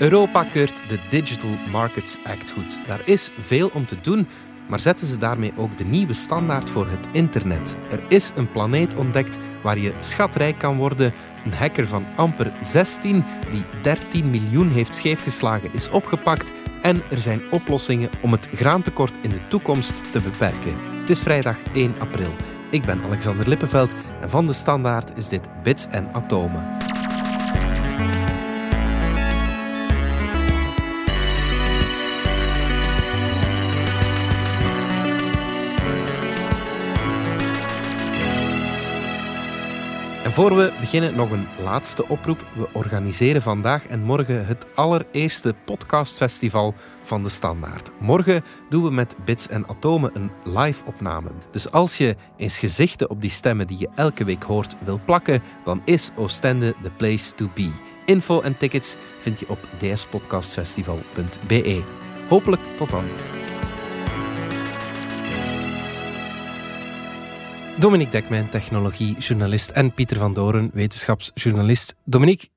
Europa keurt de Digital Markets Act goed. Daar is veel om te doen, maar zetten ze daarmee ook de nieuwe standaard voor het internet? Er is een planeet ontdekt waar je schatrijk kan worden. Een hacker van amper 16 die 13 miljoen heeft scheefgeslagen is opgepakt. En er zijn oplossingen om het graantekort in de toekomst te beperken. Het is vrijdag 1 april. Ik ben Alexander Lippenveld en van de Standaard is dit Bits en Atomen. Voor we beginnen nog een laatste oproep. We organiseren vandaag en morgen het allereerste podcastfestival van de Standaard. Morgen doen we met Bits en Atomen een live opname. Dus als je eens gezichten op die stemmen die je elke week hoort wil plakken, dan is Oostende the place to be. Info en tickets vind je op dspodcastfestival.be. Hopelijk tot dan. Dominique Dekmijn, technologiejournalist en Pieter van Doren, wetenschapsjournalist. Dominique,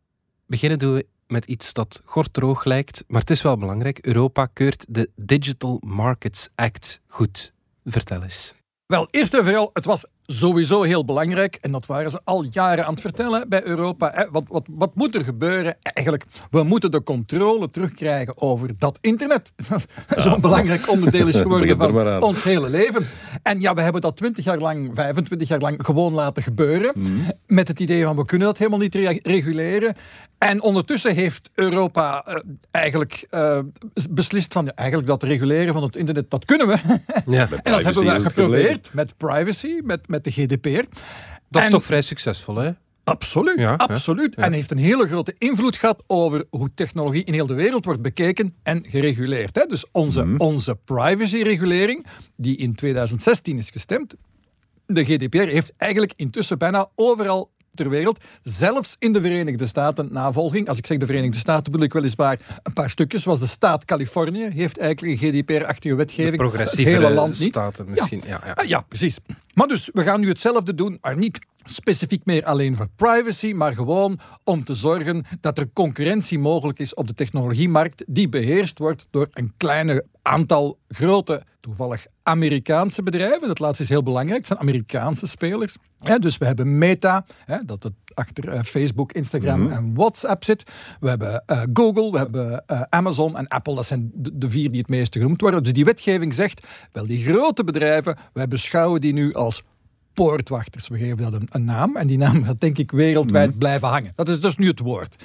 beginnen doen we met iets dat gorddroog lijkt, maar het is wel belangrijk. Europa keurt de Digital Markets Act goed. Vertel eens. Wel, eerst en vooral, het was sowieso heel belangrijk. En dat waren ze al jaren aan het vertellen bij Europa. Wat, wat, wat moet er gebeuren? Eigenlijk, we moeten de controle terugkrijgen over dat internet. Zo'n belangrijk onderdeel is geworden van ons hele leven. En ja, we hebben dat 20 jaar lang, 25 jaar lang gewoon laten gebeuren. Mhm. Met het idee van we kunnen dat helemaal niet reguleren. En ondertussen heeft Europa uh, eigenlijk uh, beslist van ja, eigenlijk dat reguleren van het internet, dat kunnen we. Ja, en dat hebben we geprobeerd met privacy, met met de GDPR. Dat is toch vrij succesvol, hè? Absoluut, ja, absoluut. En heeft een hele grote invloed gehad over hoe technologie in heel de wereld wordt bekeken en gereguleerd. Hè? Dus onze, mm. onze privacyregulering, die in 2016 is gestemd, de GDPR heeft eigenlijk intussen bijna overal ter wereld, zelfs in de Verenigde Staten, navolging. Als ik zeg de Verenigde Staten, bedoel ik weliswaar een paar stukjes, zoals de staat Californië heeft eigenlijk een GDPR-achtige wetgeving. progressieve het hele land niet. staten misschien. Ja. Ja, ja. ja, precies. Maar dus, we gaan nu hetzelfde doen, maar niet specifiek meer alleen voor privacy, maar gewoon om te zorgen dat er concurrentie mogelijk is op de technologiemarkt die beheerst wordt door een kleine aantal grote, toevallig Amerikaanse bedrijven. Dat laatste is heel belangrijk, het zijn Amerikaanse spelers. dus we hebben Meta, dat het achter eh, Facebook, Instagram mhm. en WhatsApp zit. We hebben uh, Google, we hebben uh, Amazon en Apple. Dat zijn de, de, vier die het meeste genoemd worden. Dus die wetgeving zegt, wel die grote bedrijven, wij beschouwen die nu als poortwachters. We geven dat een, een, naam en die naam gaat denk ik wereldwijd mhm. blijven hangen. Dat is dus nu het woord.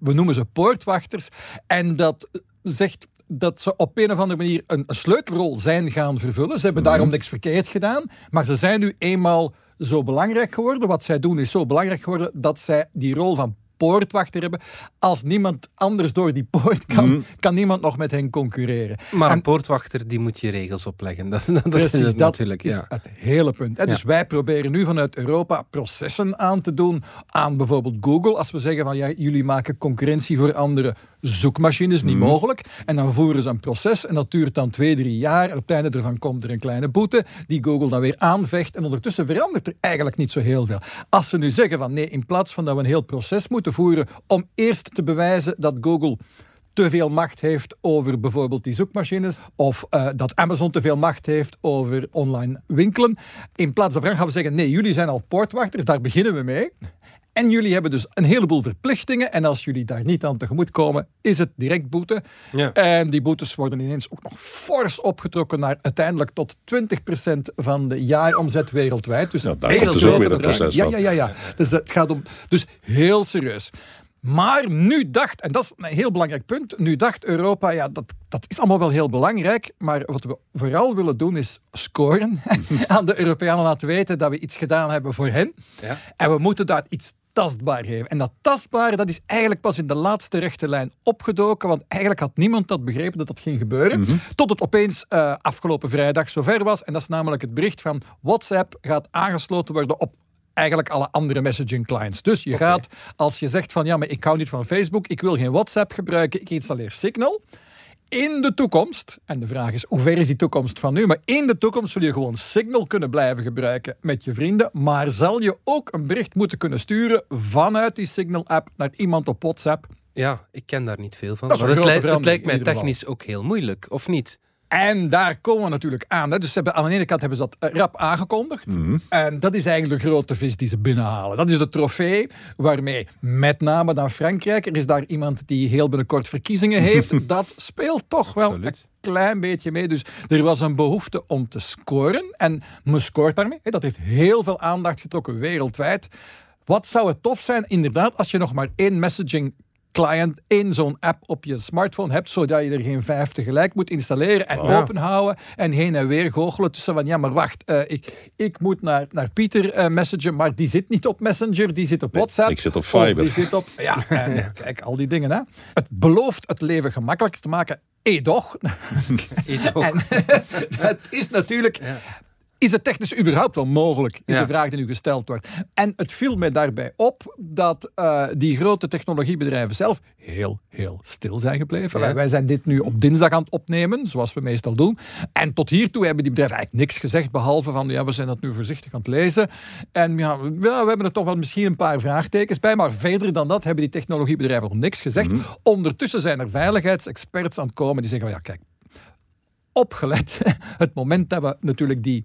We noemen ze poortwachters en dat zegt dat ze op een of andere manier een, sleutelrol zijn gaan vervullen. Ze hebben daarom mhm. niks verkeerd gedaan, maar ze zijn nu eenmaal zo belangrijk geworden. Wat zij doen is zo belangrijk geworden dat zij die rol van poortwachter hebben. Als niemand anders door die poort kan, mhm. kan niemand nog met hen concurreren. Maar een poortwachter die moet je regels opleggen. Dat, dat precies, is het dat natuurlijk. is het hele punt. Dus wij proberen nu vanuit Europa processen aan te doen aan bijvoorbeeld Google. Als we zeggen van ja, jullie maken concurrentie voor andere zoekmachines, niet mhm. mogelijk. En dan voeren ze een proces en dat duurt dan twee, drie jaar. En op het einde ervan komt er een kleine boete die Google dan weer aanvecht. En ondertussen verandert er eigenlijk niet zo heel veel. Als ze nu zeggen van nee, in plaats van dat we een heel proces moeten voeren om eerst te bewijzen dat Google te veel macht heeft over bijvoorbeeld die zoekmachines of uh, dat Amazon te veel macht heeft over online winkelen. In plaats daarvan gaan we zeggen, nee, jullie zijn al poortwachters, daar beginnen we mee. En jullie hebben dus een heleboel verplichtingen. En als jullie daar niet aan tegemoet komen, is het direct boete. Ja. En die boetes worden ineens ook nog fors opgetrokken naar uiteindelijk tot 20% van de jaaromzet wereldwijd. Dus ja, daar heel dus ook weer het proces ja, ja, ja, ja. Dus het gaat om. Dus heel serieus. Maar nu dacht, en dat is een heel belangrijk punt, nu dacht Europa, ja, dat, dat is allemaal wel heel belangrijk, maar wat we vooral willen doen is scoren. aan de Europeanen laten weten dat we iets gedaan hebben voor hen. Ja. En we moeten daar iets tastbaar geven. En dat tastbare, dat is eigenlijk pas in de laatste rechte lijn opgedoken, want eigenlijk had niemand dat begrepen dat dat ging gebeuren, mhm. tot het opeens uh, afgelopen vrijdag zover was. En dat is namelijk het bericht van WhatsApp gaat aangesloten worden op eigenlijk alle andere messaging clients. Dus je gaat, als je zegt van ja, maar ik hou niet van Facebook, ik wil geen WhatsApp gebruiken, ik installeer Signal. In de toekomst, en de vraag is hoe ver is die toekomst van nu, maar in de toekomst zul je gewoon Signal kunnen blijven gebruiken met je vrienden, maar zal je ook een bericht moeten kunnen sturen vanuit die Signal-app naar iemand op WhatsApp Ja, ik ken daar niet veel van. Maar het, lijkt- het lijkt mij technisch ook heel moeilijk, of niet? En daar komen we natuurlijk aan. Hè. Dus ze hebben, aan de ene kant hebben ze dat eh, rap aangekondigd. Mhm. En dat is eigenlijk de grote vis die ze binnenhalen. Dat is de trofee waarmee met name dan Frankrijk... Er is daar iemand die heel binnenkort verkiezingen heeft. dat speelt toch wel Absoluut. een klein beetje mee. Dus er was een behoefte om te scoren. En men scoort daarmee. Dat heeft heel veel aandacht getrokken wereldwijd. Wat zou het tof zijn, inderdaad, als je nog maar één messaging client in zo'n app op je smartphone hebt, zodat je er geen vijf tegelijk moet installeren en Ja. openhouden en heen en weer goochelen tussen van ja, maar wacht, eh, ik, ik moet naar, naar Pieter eh, messagen, maar die zit niet op Messenger, die zit op WhatsApp. ik zit op Fiber. Die zit op, ja, en kijk, al die dingen. Hè. Het belooft het leven gemakkelijker te maken. Edoch. En het is natuurlijk... Is het technisch überhaupt wel mogelijk? Is Ja. de vraag die nu gesteld wordt. En het viel mij daarbij op dat eh, die grote technologiebedrijven zelf heel, heel stil zijn gebleven. Ja. Wij, zijn dit nu op dinsdag aan het opnemen, zoals we meestal doen. En tot hiertoe hebben die bedrijven eigenlijk niks gezegd, behalve van, ja, we zijn dat nu voorzichtig aan het lezen. En ja, we hebben er toch wel misschien een paar vraagtekens bij, maar verder dan dat hebben die technologiebedrijven nog niks gezegd. Ondertussen zijn er veiligheidsexperts aan het komen die zeggen, van, ja, kijk, opgelet. Het moment dat we natuurlijk die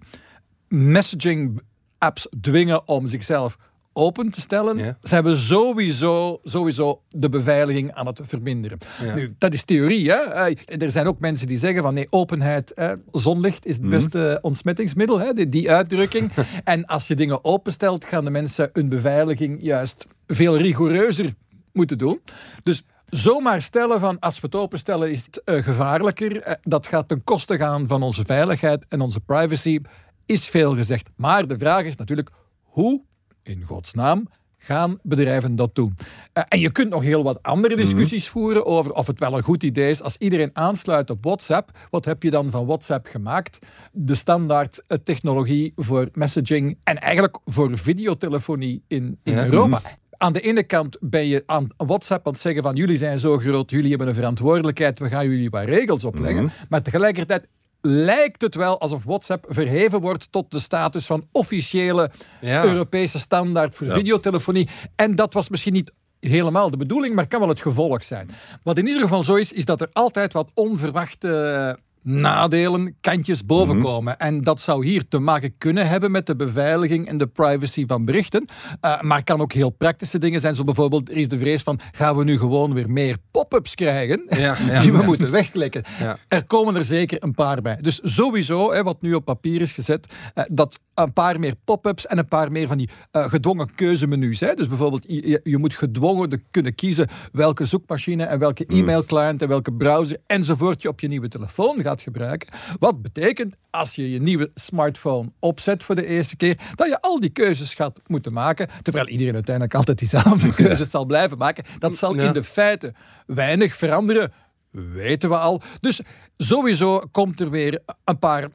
messaging apps dwingen om zichzelf open te stellen, Ja. zijn we sowieso, sowieso de beveiliging aan het verminderen. Ja. Nu, dat is theorie. Hè? Er zijn ook mensen die zeggen van nee, openheid, zonlicht is het beste ontsmettingsmiddel, hè? Die, die uitdrukking. en als je dingen openstelt, gaan de mensen hun beveiliging juist veel rigoureuzer moeten doen. Dus zomaar stellen van als we het openstellen is het eh, gevaarlijker, eh, dat gaat ten koste gaan van onze veiligheid en onze privacy, is veel gezegd. Maar de vraag is natuurlijk hoe, in godsnaam, gaan bedrijven dat doen? Eh, en je kunt nog heel wat andere discussies voeren over of het wel een goed idee is als iedereen aansluit op WhatsApp. Wat heb je dan van WhatsApp gemaakt? De standaard eh, technologie voor messaging en eigenlijk voor videotelefonie in, in Ja. Europa. Aan de ene kant ben je aan WhatsApp aan het zeggen van jullie zijn zo groot, jullie hebben een verantwoordelijkheid, we gaan jullie wat regels opleggen. Maar tegelijkertijd lijkt het wel alsof WhatsApp verheven wordt tot de status van officiële Ja. Europese standaard voor Ja. videotelefonie. En dat was misschien niet helemaal de bedoeling, maar kan wel het gevolg zijn. Wat in ieder geval zo is, is dat er altijd wat onverwachte nadelen, kantjes bovenkomen. En dat zou hier te maken kunnen hebben met de beveiliging en de privacy van berichten. Uh, maar kan ook heel praktische dingen zijn. Zo bijvoorbeeld, er is de vrees van, gaan we nu gewoon weer meer pop-ups krijgen? Ja, ja. die we moeten wegklikken. Ja. Er komen er zeker een paar bij. Dus sowieso, hè, wat nu op papier is gezet, eh, dat een paar meer pop-ups en een paar meer van die eh, gedwongen keuzemenu's. Hè. Dus bijvoorbeeld, je, je moet gedwongen de, kunnen kiezen welke zoekmachine en welke e-mailclient en welke browser enzovoort je op je nieuwe telefoon gaat gebruiken. Wat betekent, als je je nieuwe smartphone opzet voor de eerste keer, dat je al die keuzes gaat moeten maken, terwijl iedereen uiteindelijk altijd diezelfde keuzes zal blijven maken. Dat zal Ja. in de feiten weinig veranderen, weten we al. Dus sowieso komt er weer een paar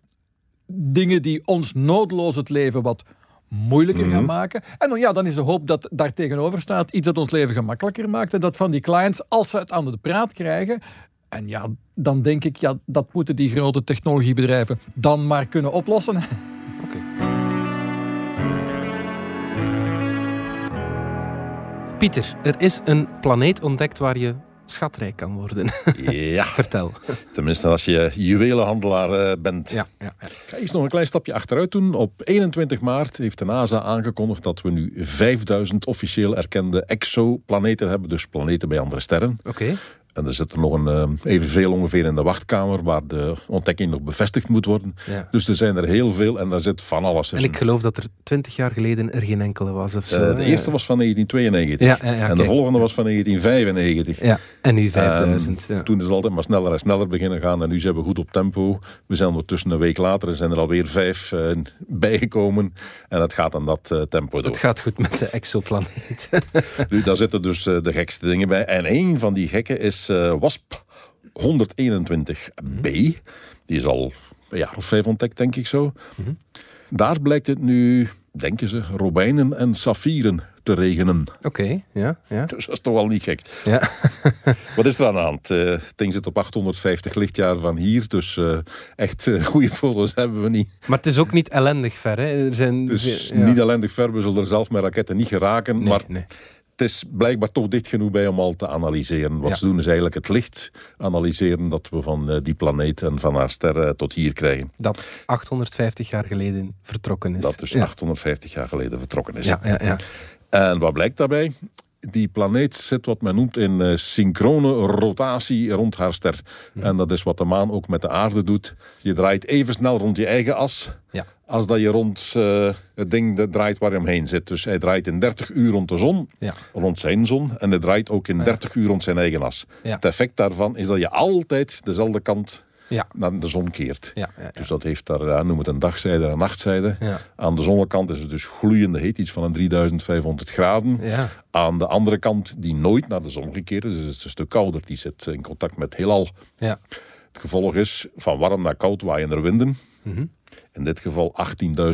dingen die ons noodloos het leven wat moeilijker gaan maken. En dan, ja, dan is de hoop dat daar tegenover staat iets dat ons leven gemakkelijker maakt. En dat van die clients, als ze het aan de praat krijgen, en ja, dan denk ik, ja, dat moeten die grote technologiebedrijven dan maar kunnen oplossen. Oké. Pieter, er is een planeet ontdekt waar je schatrijk kan worden. Ja, Vertel. tenminste als je juwelenhandelaar eh, bent. Ja, ja, ja. Ik ga eerst nog een klein stapje achteruit doen. Op 21 maart heeft de NASA aangekondigd dat we nu 5000 officieel erkende exoplaneten hebben. Dus planeten bij andere sterren. Oké. En er zit er nog een, eh, evenveel ongeveer in de wachtkamer waar de ontdekking nog bevestigd moet worden. Ja. Dus er zijn er heel veel en daar zit van alles En tussen. ik geloof dat er twintig jaar geleden er geen enkele was of zo. Eh, de hè? eerste was van 1992 Ja, en de volgende was van 1995. Ja, en nu 5000. Ehm. Toen is het altijd maar sneller en sneller beginnen gaan. En nu zijn we goed op tempo. We zijn ondertussen een week later en zijn er alweer vijf eh, bijgekomen. En het gaat aan dat tempo door. Het gaat goed met de exoplaneet. Nu, daar zitten dus de gekste dingen bij. En een van die gekken is eh, WASP 121b. Die is al een jaar of vijf ontdekt, denk ik zo. Mhm. Daar blijkt het nu, denken ze, robijnen en saffieren te regenen. Oké, ja, ja. Dus dat is toch wel niet gek. ja. Wat is er aan de hand? Eh, het ding zit op 850 lichtjaar van hier, dus eh, echt goede foto's hebben we niet. Maar het is ook niet ellendig ver. Hè. Er zijn, Dus ja. niet ellendig ver, we zullen er zelf met raketten niet geraken, Nee, maar nee. Het is blijkbaar toch dicht genoeg bij om al te analyseren. Wat Ja. ze doen is eigenlijk het licht analyseren dat we van eh, die planeet en van haar sterren tot hier krijgen. Dat 850 jaar geleden vertrokken is. Dat dus ja. 850 jaar geleden vertrokken is. Ja, ja, ja. En wat blijkt daarbij? Die planeet zit wat men noemt in eh, synchrone rotatie rond haar ster. En dat is wat de maan ook met de aarde doet. Je draait even snel rond je eigen as Ja. Als dat je rond eh, het ding dat draait waar je omheen zit. Dus hij draait in 30 uur rond de zon, Ja. rond zijn zon. En hij draait ook in 30 uur rond zijn eigen as. Het effect daarvan is dat je altijd dezelfde kant Ja. naar de zon keert. Ja. Dus dat heeft daar, ja, noem het een dagzijde en een nachtzijde. Aan de zonnekant is het dus gloeiende heet, iets van een 3500 graden. Ja. Aan de andere kant, die nooit naar de zon gekeerd is, dus het is een stuk kouder. Die zit in contact met heelal. Ja. Het gevolg is, van warm naar koud waaien er winden. Mhm. In dit geval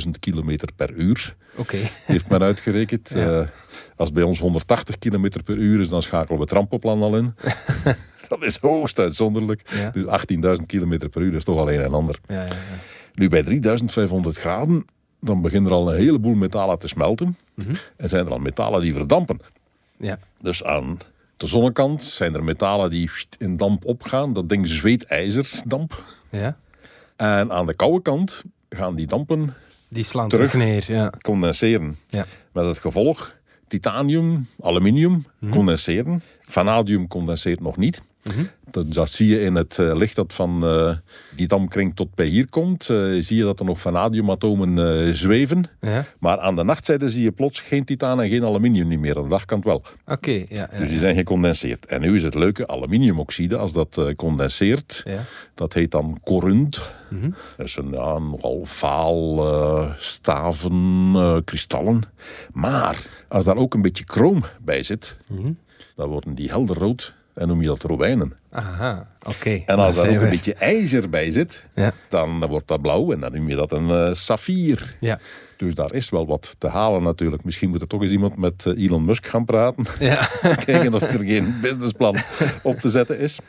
18.000 kilometer per uur, Oké. heeft men uitgerekend. Ja. Eh, als bij ons 180 kilometer per uur is, dan schakelen we het rampenplan al in. dat is hoogst uitzonderlijk. Ja. Dus 18.000 kilometer per uur is toch al een en ander. Ja, ja, ja. Nu bij 3500 graden, dan beginnen er al een heleboel metalen te smelten. En zijn er al metalen die verdampen. ja. Dus aan de zonnekant zijn er metalen die in damp opgaan. Dat ding zweet ijzerdamp. ja. En aan de koude kant gaan die dampen Die slaan Terug. terug, neer. Ja. condenseren. Ja. Met het gevolg titanium, aluminium condenseren. Vanadium condenseert nog niet. Dat, dat zie je in het eh, licht dat van eh, die dampkring tot bij hier komt. eh, zie je dat er nog vanadiumatomen zweven. Ja. Maar aan de nachtzijde zie je plots geen titaan en geen aluminium niet meer. Aan de dagkant wel. Oké. Ja, ja, Dus die zijn gecondenseerd. En nu is het leuke, aluminiumoxide, als dat condenseert, Ja. dat heet dan corunt. Dat is een ja, nogal vaal staven, kristallen. Maar als daar ook een beetje chroom bij zit, dan worden die helder rood en noem je dat robijnen. Aha. Oké. En als daar ook een beetje ijzer bij zit, Ja. dan wordt dat blauw en dan noem je dat een eh, saffier. Ja. Dus daar is wel wat te halen natuurlijk. Misschien moet er toch eens iemand met eh, Elon Musk gaan praten. Ja. Kijken of er geen businessplan op te zetten is.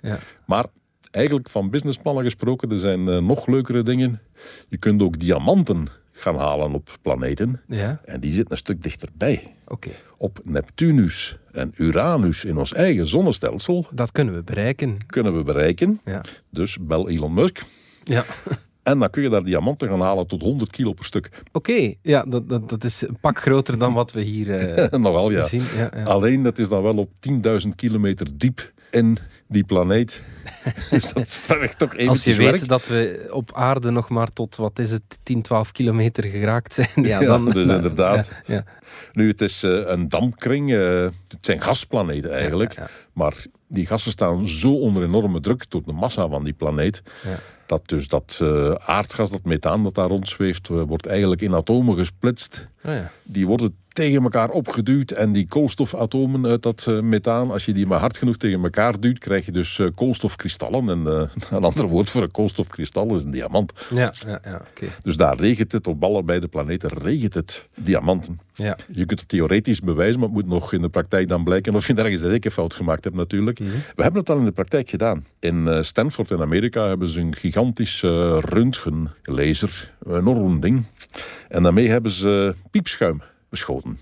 Ja. Maar eigenlijk van businessplannen gesproken, er zijn eh, nog leukere dingen. Je kunt ook diamanten gaan halen op planeten. Ja. En die zitten een stuk dichterbij. Oké. Op Neptunus en Uranus in ons eigen zonnestelsel Dat kunnen we bereiken. kunnen we bereiken. Ja. Dus bel Elon Musk. Ja. En dan kun je daar diamanten gaan halen tot 100 kilo per stuk. Oké. Ja, dat, dat, dat is een pak groter dan wat we hier eh, Nogal ja. zien. Ja, ja. Alleen dat is dan wel op 10.000 kilometer diep in die planeet. dus dat vergt toch eventjes Als je werk. weet dat we op aarde nog maar tot, wat is het, 10, 12 kilometer geraakt zijn. Ja, dus nou, inderdaad. Ja, ja. Nu, het is eh, een dampkring. eh, het zijn gasplaneten eigenlijk. Maar die gassen staan zo onder enorme druk door de massa van die planeet. Ja. Dat dus dat eh, aardgas, dat methaan dat daar rondzweeft, wordt eigenlijk in atomen gesplitst. Oh, ja. Die worden tegen elkaar opgeduwd. En die koolstofatomen uit dat eh, methaan, als je die maar hard genoeg tegen elkaar duwt, krijg je dus eh, koolstofkristallen. En eh, een ander woord voor een koolstofkristal is een diamant. Ja, ja, ja, oké. Dus daar regent het op allebei de planeten, regent het diamanten. Ja. Je kunt het theoretisch bewijzen, maar het moet nog in de praktijk dan blijken of je ergens een rekenfout gemaakt hebt natuurlijk. We hebben het al in de praktijk gedaan. In eh, Stanford in Amerika hebben ze een gigantisch eh röntgenlaser, een enorm ding. En daarmee hebben ze piepschuim beschoten.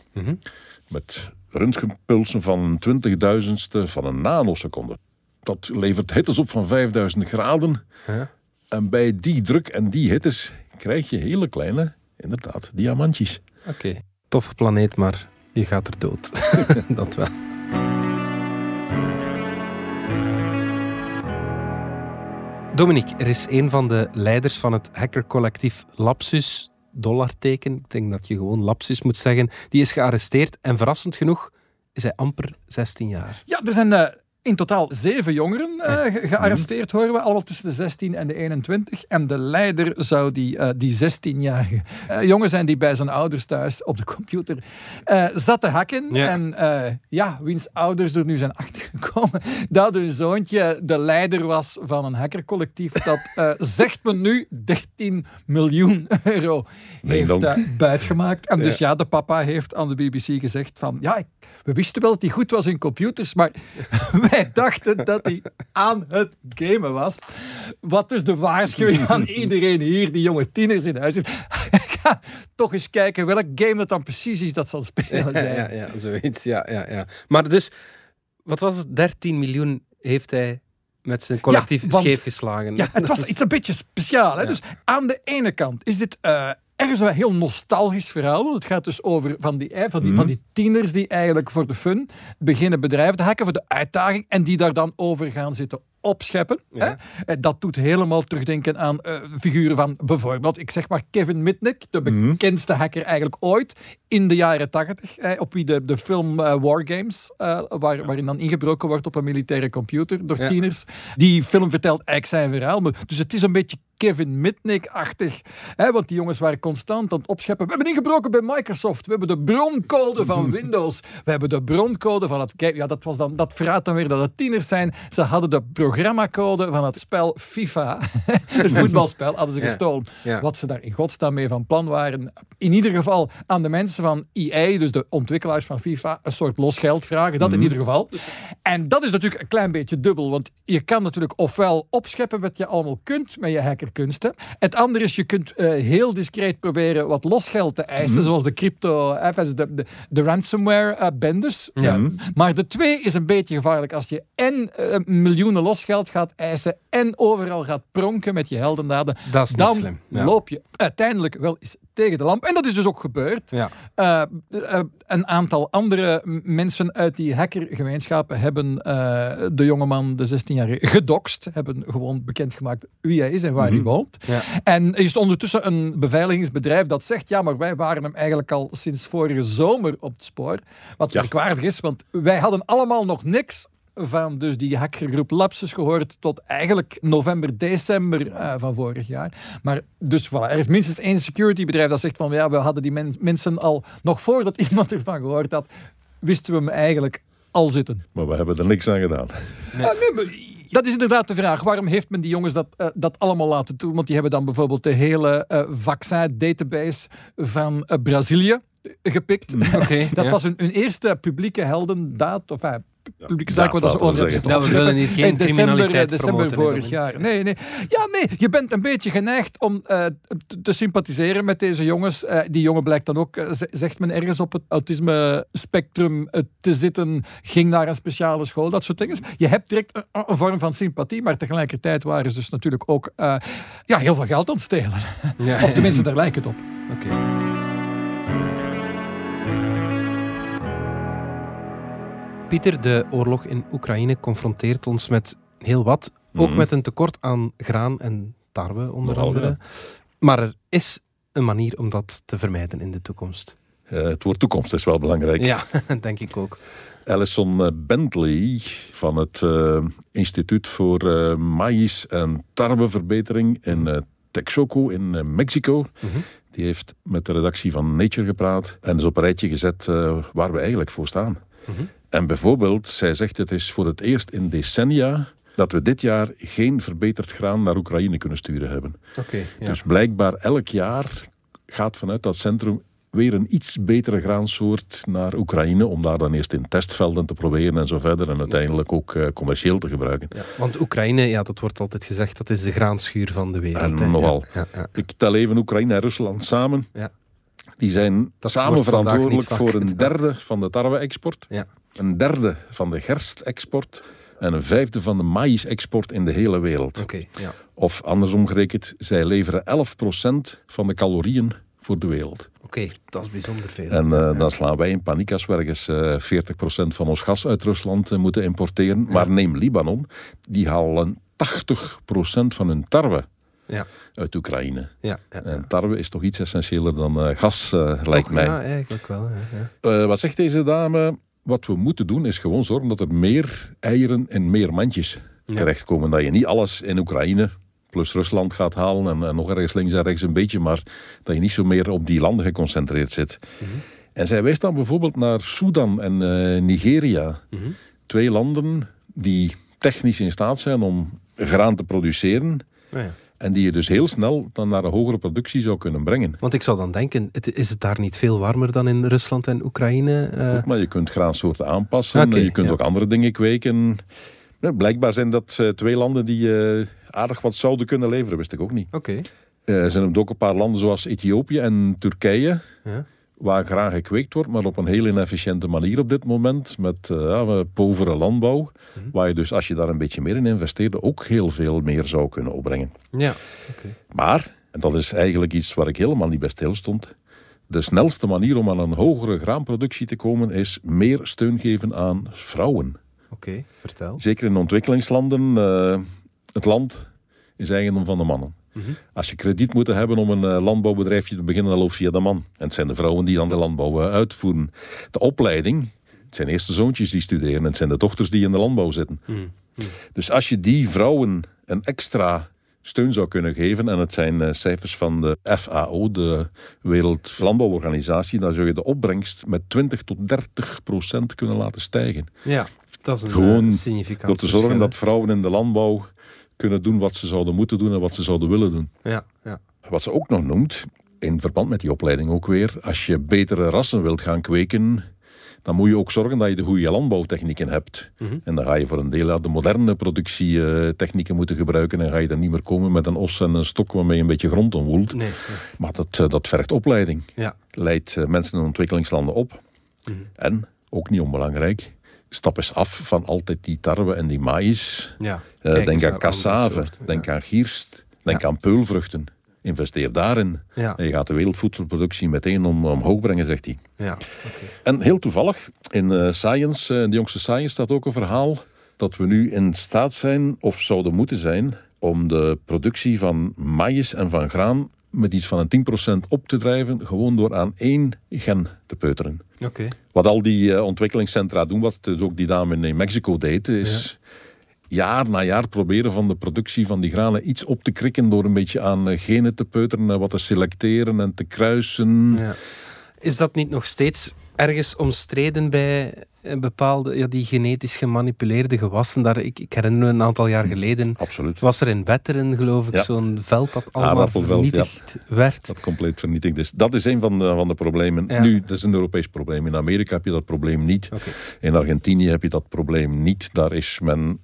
Met röntgenpulsen van een twintigduizendste van een nanoseconde. Dat levert hittes op van 5000 graden. Ja. En bij die druk en die hittes krijg je hele kleine, inderdaad, diamantjes. Oké. Toffe planeet, maar je gaat er dood. dat wel. Dominique, er is een van de leiders van het hackercollectief Lapsus, dollarteken, ik denk dat je gewoon Lapsus moet zeggen, die is gearresteerd en verrassend genoeg is hij amper 16 jaar. Ja, er zijn eh, in totaal zeven jongeren eh, ge- gearresteerd, horen we. Allemaal tussen de 16 en de 21. En de leider zou die, eh, die 16-jarige eh, jongen zijn die bij zijn ouders thuis op de computer zat te hacken. Ja. En ja, wiens ouders er nu zijn achtergekomen dat hun zoontje de leider was van een hackercollectief dat, zegt men nu, 13 miljoen euro heeft buitgemaakt. En dus ja, de papa heeft aan de BBC gezegd van, ja, we wisten wel dat hij goed was in computers, maar wij dachten dat hij aan het gamen was. Wat dus de waarschuwing aan iedereen hier, die jonge tieners in huis zit. ga toch eens kijken welk game dat dan precies is dat zal spelen. Ja, ja, ja, zoiets. Ja, ja, ja. Maar dus, wat was het? 13 miljoen heeft hij met zijn collectief Ja, want- scheef geslagen. Ja, het was iets een beetje speciaal. Hè? Ja. Dus aan de ene kant is dit eh, ergens een heel nostalgisch verhaal. want Het gaat dus over van die, van, die, van die tieners die eigenlijk voor de fun beginnen bedrijven te hacken, voor de uitdaging, en die daar dan over gaan zitten opscheppen. Ja. Hè? Eh, Dat doet helemaal terugdenken aan eh, figuren van bijvoorbeeld, ik zeg maar Kevin Mitnick, de bekendste hacker eigenlijk ooit, in de jaren tachtig, op wie de, de film eh, War Games, waar, waarin dan ingebroken wordt op een militaire computer door Ja. tieners. Die film vertelt eigenlijk zijn verhaal. maar- Dus het is een beetje Kevin Mitnick-achtig. hè, Want die jongens waren constant aan het opscheppen. We hebben ingebroken bij Microsoft. We hebben de broncode van Windows. We hebben de broncode van het... Kijk, ja, dat, was dan, dat verraadt dan weer dat het tieners zijn. Ze hadden de programmacode van het spel FIFA. het voetbalspel hadden ze gestolen. Ja. Wat ze daar in godsnaam mee van plan waren. In ieder geval aan de mensen van EA, dus de ontwikkelaars van FIFA, een soort losgeld vragen. Dat in ieder geval. En dat is natuurlijk een klein beetje dubbel. Want je kan natuurlijk ofwel opscheppen wat je allemaal kunt met je hackerkunsten. Het andere is, je kunt eh, heel discreet proberen wat losgeld te eisen. Zoals de crypto, eh, dus de, de, de ransomware eh, bendes. Ja. Maar de twee is een beetje gevaarlijk. Als je en eh, miljoenen losgeld gaat eisen en overal gaat pronken met je heldendaden. Dat is niet dan slim, ja. loop je uiteindelijk wel eens tegen de lamp. En dat is dus ook gebeurd. Ja. Eh, eh, een aantal andere mensen uit die hackergemeenschap hebben eh, de jongeman, de 16-jarige, gedoxt. Hebben gewoon bekendgemaakt wie hij is en waar hij woont. Ja. En er is ondertussen een beveiligingsbedrijf dat zegt: ja, maar wij waren hem eigenlijk al sinds vorige zomer op het spoor. Wat merkwaardig is, want wij hadden allemaal nog niks van dus die hackergroep Lapsus gehoord tot eigenlijk november, december eh, van vorig jaar. Maar dus voilà, er is minstens één securitybedrijf dat zegt van ja, we hadden die men- mensen al nog voordat iemand ervan gehoord had, wisten we hem eigenlijk al zitten. Maar we hebben er niks aan gedaan. Ah, nee, maar dat is inderdaad de vraag. Waarom heeft men die jongens dat, eh, dat allemaal laten doen? Want die hebben dan bijvoorbeeld de hele eh vaccin-database van Brazilië gepikt. Oké, dat ja. was hun, hun eerste publieke heldendaad. Of publieke zaak waar dat ze laten we over hebben willen hier geen in december, criminaliteit eh, december vorig jaar. Nee, nee. Ja, nee. Je bent een beetje geneigd om eh, te, te sympathiseren met deze jongens. Eh, die jongen blijkt dan ook, zegt men, ergens op het autisme-spectrum te zitten. Ging naar een speciale school, dat soort dingen. Je hebt direct een, een vorm van sympathie, maar tegelijkertijd waren ze dus natuurlijk ook eh, ja, heel veel geld aan het stelen. Ja, Of tenminste, daar lijkt het op. Oké. Pieter, de oorlog in Oekraïne confronteert ons met heel wat. Ook Mhm. met een tekort aan graan en tarwe, onder Nogal, andere. ja. Maar er is een manier om dat te vermijden in de toekomst. Eh, het woord toekomst is wel belangrijk. Ja, denk ik ook. Alison Bentley van het eh, Instituut voor eh Maïs en Tarweverbetering in Texcoco in Mexico. Mhm. Die heeft met de redactie van Nature gepraat en is op een rijtje gezet waar we eigenlijk voor staan. Mhm. En bijvoorbeeld, zij zegt het is voor het eerst in decennia dat we dit jaar geen verbeterd graan naar Oekraïne kunnen sturen hebben. Oké, ja. Dus blijkbaar elk jaar gaat vanuit dat centrum weer een iets betere graansoort naar Oekraïne, om daar dan eerst in testvelden te proberen en zo verder, en uiteindelijk ook eh, commercieel te gebruiken. Ja, want Oekraïne, ja, dat wordt altijd gezegd, dat is de graanschuur van de wereld. En nogal. Ja. Ik tel even Oekraïne en Rusland samen. Ja. Die zijn Dat samen verantwoordelijk voor een derde van de tarwe-export, Ja. Een derde van de gerstexport en een vijfde van de maïs-export in de hele wereld. Oké, ja. Of andersom gerekend, zij leveren 11% van de calorieën voor de wereld. Oké, dat is bijzonder veel. En eh, dan slaan wij in paniek als we ergens eh 40% van ons gas uit Rusland eh, moeten importeren. Maar neem Libanon, die halen 80% van hun tarwe Ja, uit Oekraïne. ja, ja. En tarwe is toch iets essentieeler dan eh, gas, eh, lijkt mij. Ja, eigenlijk wel. Ja, ja. Eh, wat zegt deze dame? Wat we moeten doen is gewoon zorgen dat er meer eieren en meer mandjes Ja. terechtkomen. Dat je niet alles in Oekraïne plus Rusland gaat halen en, en nog ergens links en rechts een beetje, maar dat je niet zo meer op die landen geconcentreerd zit. Mhm. En zij wijst dan bijvoorbeeld naar Sudan en eh, Nigeria. Mhm. Twee landen die technisch in staat zijn om graan te produceren Oh ja. En die je dus heel snel dan naar een hogere productie zou kunnen brengen. Want ik zou dan denken, het, is het daar niet veel warmer dan in Rusland en Oekraïne? Eh, Maar je kunt graansoorten aanpassen. En je kunt ja. ook andere dingen kweken. Ja, blijkbaar zijn dat eh, twee landen die eh, aardig wat zouden kunnen leveren, wist ik ook niet. Oké. er zijn ook een paar landen zoals Ethiopië en Turkije. Ja. Waar graag gekweekt wordt, maar op een heel inefficiënte manier op dit moment. Met uh, ja, povere landbouw. Waar je dus, als je daar een beetje meer in investeerde, ook heel veel meer zou kunnen opbrengen. Ja. Maar, en dat is eigenlijk iets waar ik helemaal niet bij stil stond. De snelste manier om aan een hogere graanproductie te komen is meer steun geven aan vrouwen. Oké, vertel. Zeker in ontwikkelingslanden. eh, het land is eigendom van de mannen. Mhm. Als je krediet moet hebben om een eh, landbouwbedrijfje te beginnen, dan loopt via de man. En het zijn de vrouwen die dan de landbouw eh, uitvoeren. De opleiding, het zijn eerst de zoontjes die studeren en het zijn de dochters die in de landbouw zitten. Mhm. Dus als je die vrouwen een extra steun zou kunnen geven, en het zijn eh, cijfers van de FAO, de Wereldlandbouworganisatie, dan zou je de opbrengst met 20 tot 30 procent kunnen laten stijgen. Ja, dat is een Gewoon significant Door te zorgen dat vrouwen in de landbouw kunnen doen wat ze zouden moeten doen en wat ze zouden willen doen. Ja, ja. Wat ze ook nog noemt, in verband met die opleiding ook weer, als je betere rassen wilt gaan kweken, dan moet je ook zorgen dat je de goede landbouwtechnieken hebt. Mhm. En dan ga je voor een deel de moderne productietechnieken moeten gebruiken en ga je dan niet meer komen met een os en een stok waarmee je een beetje grond omwoelt. Nee, nee. Maar dat, eh, dat vergt opleiding. Ja. Leidt eh, mensen in ontwikkelingslanden op. Mhm. En, ook niet onbelangrijk, stap eens af van altijd die tarwe en die maïs. ja. Eh, denk aan cassave, denk ja. aan gierst, denk Ja. aan peulvruchten. Investeer daarin. En je gaat de wereldvoedselproductie meteen om, omhoog brengen, zegt hij. ja. En heel toevallig, in eh, Science, eh, in de jongste Science staat ook een verhaal dat we nu in staat zijn, of zouden moeten zijn, om de productie van maïs en van graan met iets van een 10% op te drijven, gewoon door aan één gen te peuteren. Oké. Wat al die eh, ontwikkelingscentra doen, wat dus ook die dame in Mexico deed, is jaar na jaar proberen van de productie van die granen iets op te krikken door een beetje aan eh, genen te peuteren en wat te selecteren en te kruisen. Ja. Is dat niet nog steeds ergens omstreden bij eh, bepaalde, ja, die genetisch gemanipuleerde gewassen? Daar, ik, ik herinner me een aantal jaar geleden, Absoluut. was er in Wetteren, geloof ik, Ja. zo'n veld dat allemaal ja. vernietigd werd. Dat compleet vernietigd is. Dat is een van de, van de problemen. Ja. Nu, dat is een Europees probleem. In Amerika heb je dat probleem niet. In Argentinië heb je dat probleem niet. Daar is men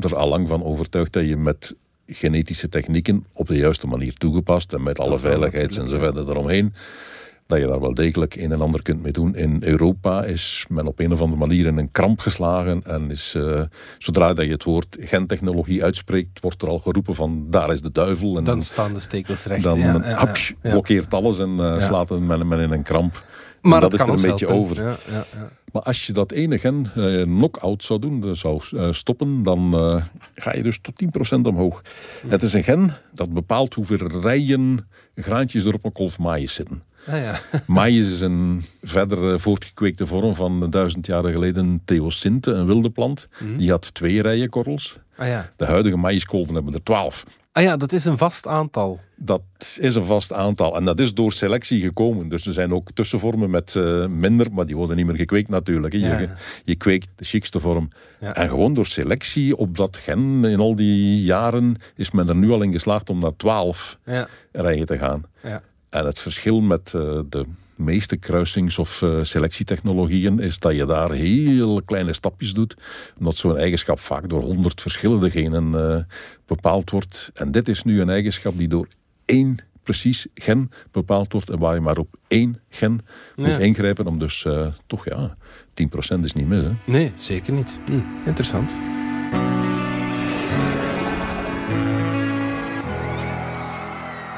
er al lang van overtuigd dat je met genetische technieken op de juiste manier toegepast en met alle veiligheids en zo verder eromheen, dat je daar wel degelijk een en ander kunt mee doen. In Europa is men op een of andere manier in een kramp geslagen en is, eh, zodra dat je het woord gentechnologie uitspreekt, wordt er al geroepen van daar is de duivel. En Dan staan de stekels recht. dan ja, ja, blokkeert alles en eh, slaat men, men in een kramp. Maar dat het is kan er een beetje helpen. over. Ja, ja, ja. Maar als je dat ene gen eh, knock-out zou doen, dus zou eh, stoppen, dan eh, ga je dus tot 10% omhoog. Het is een gen dat bepaalt hoeveel rijen graantjes er op een kolf maïs zitten. Ah, ja. Maïs is een verder eh, voortgekweekte vorm van duizend jaren geleden theosinte, een wilde plant. Die had twee rijen korrels. Ah, ja. De huidige maïskolven hebben er twaalf. Ah ja, dat is een vast aantal. Dat is een vast aantal. En dat is door selectie gekomen. Dus er zijn ook tussenvormen met eh, minder, maar die worden niet meer gekweekt natuurlijk. Je, Ja, je kweekt de chicste vorm. Ja. En gewoon door selectie op dat gen in al die jaren is men er nu al in geslaagd om naar 12 Ja, rijen te gaan. ja. En het verschil met eh, de meeste kruisings- of eh, selectietechnologieën is dat je daar heel kleine stapjes doet. Omdat zo'n eigenschap vaak door honderd verschillende genen eh, bepaald wordt. En dit is nu een eigenschap die door één precies gen bepaald wordt. En waar je maar op één gen moet ingrijpen. Om dus eh, toch ja, 10% is niet mis. Hè? Nee, zeker niet. Hm, interessant.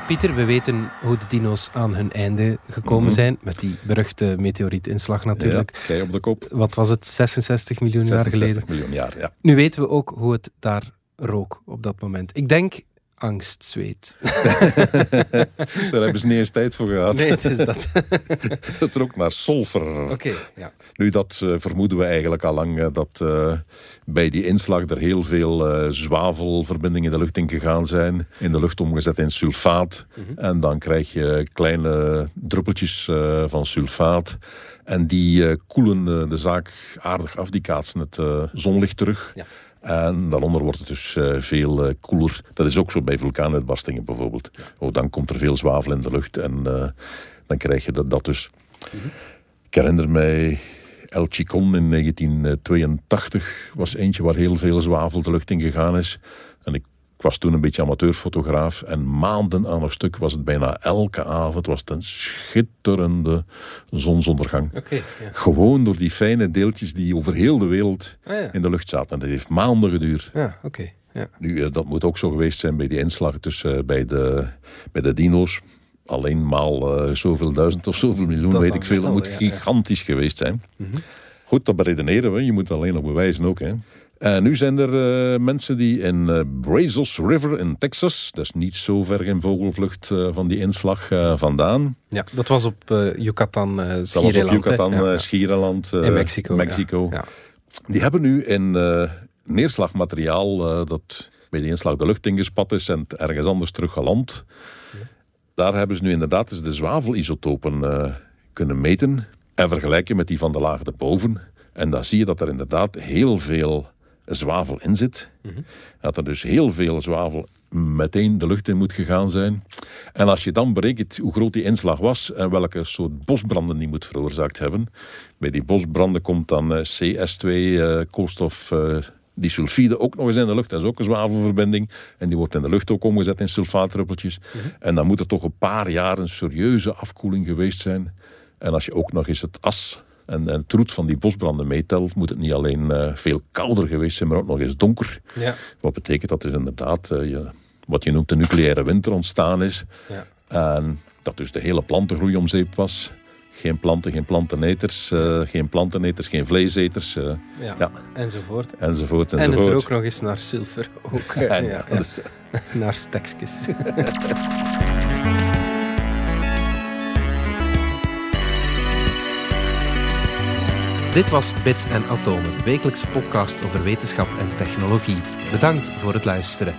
Pieter, we weten hoe de dino's aan hun einde gekomen Mhm. zijn. Met die beruchte meteorietinslag natuurlijk. Ja, op de kop. Wat was het? 66 miljoen jaar 66 geleden. miljoen jaar, ja. Nu weten we ook hoe het daar rook op dat moment. Ik denk angstzweet. Daar hebben ze niet eens tijd voor gehad. Nee, het is dat. Het rook naar sulfur. Oké, ja. Nu, dat eh, vermoeden we eigenlijk al lang, eh, dat eh, bij die inslag er heel veel eh, zwavelverbindingen de lucht in gegaan zijn. In de lucht omgezet in sulfaat. Mhm. En dan krijg je kleine druppeltjes eh, van sulfaat. En die eh, koelen de zaak aardig af, die kaatsen het eh, zonlicht terug. Ja. En daaronder wordt het dus eh, veel eh, koeler. Dat is ook zo bij vulkaanuitbarstingen bijvoorbeeld. Oh, dan komt er veel zwavel in de lucht en eh, dan krijg je dat, dat dus. Ik herinner mij El Chicon in 1982 was eentje waar heel veel zwavel de lucht in gegaan is. En ik Ik was toen een beetje amateurfotograaf en maanden aan een stuk was het bijna elke avond was het een schitterende zonsondergang. Ja. Gewoon door die fijne deeltjes die over heel de wereld Ah, ja. in de lucht zaten. En dat heeft maanden geduurd. Ja, oké. Ja. Nu, eh, dat moet ook zo geweest zijn bij die inslag tussen eh, bij, de, bij de dino's. Alleen maal eh, zoveel duizend of zoveel miljoen, Dat weet ik veel. Dat moet gigantisch geweest zijn. Goed, dat beredeneren we. Je moet alleen nog bewijzen ook. Hè. En nu zijn er eh, mensen die in eh, Brazos River in Texas, dat is niet zo ver in vogelvlucht eh, van die inslag vandaan. ja, dat was op Yucatan, eh Dat was op Yucatan? Ja, In Mexico. Mexico. Ja. Ja. Die hebben nu in neerslagmateriaal dat bij de inslag de lucht ingespat is en ergens anders terug geland. Daar hebben ze nu inderdaad eens de zwavelisotopen kunnen meten en vergelijken met die van de laag erboven. En dan zie je dat er inderdaad heel veel zwavel in zit. Dat er dus heel veel zwavel meteen de lucht in moet gegaan zijn. En als je dan berekent hoe groot die inslag was en welke soort bosbranden die moet veroorzaakt hebben. Bij die bosbranden komt dan eh, CS2, eh, koolstof, eh, disulfide ook nog eens in de lucht. Dat is ook een zwavelverbinding. En die wordt in de lucht ook omgezet in sulfaatdruppeltjes. En dan moet er toch een paar jaar een serieuze afkoeling geweest zijn. En als je ook nog eens het as en, en het roet van die bosbranden meetelt, moet het niet alleen eh, veel kouder geweest zijn, maar ook nog eens donker. Ja. Wat betekent dat dus inderdaad eh, je, wat je noemt de nucleaire winter ontstaan is. Ja. En dat dus de hele plantengroei om zeep was. Geen planten, geen planteneters, eh, geen planteneters, geen vleeseters, Ja. Ja. enzovoort. enzovoort En enzovoort. het er ook nog eens naar zilver. Ook, En, ja, ja. dus, Naar stekjes. Dit was Bits en Atomen, de wekelijkse podcast over wetenschap en technologie. Bedankt voor het luisteren.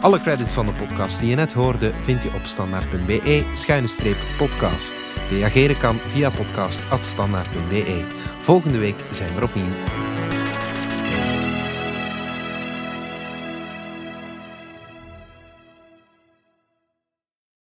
Alle credits van de podcast die je net hoorde vind je op standaard.be-podcast. Reageren kan via podcast.standaard.be. Volgende week zijn we opnieuw.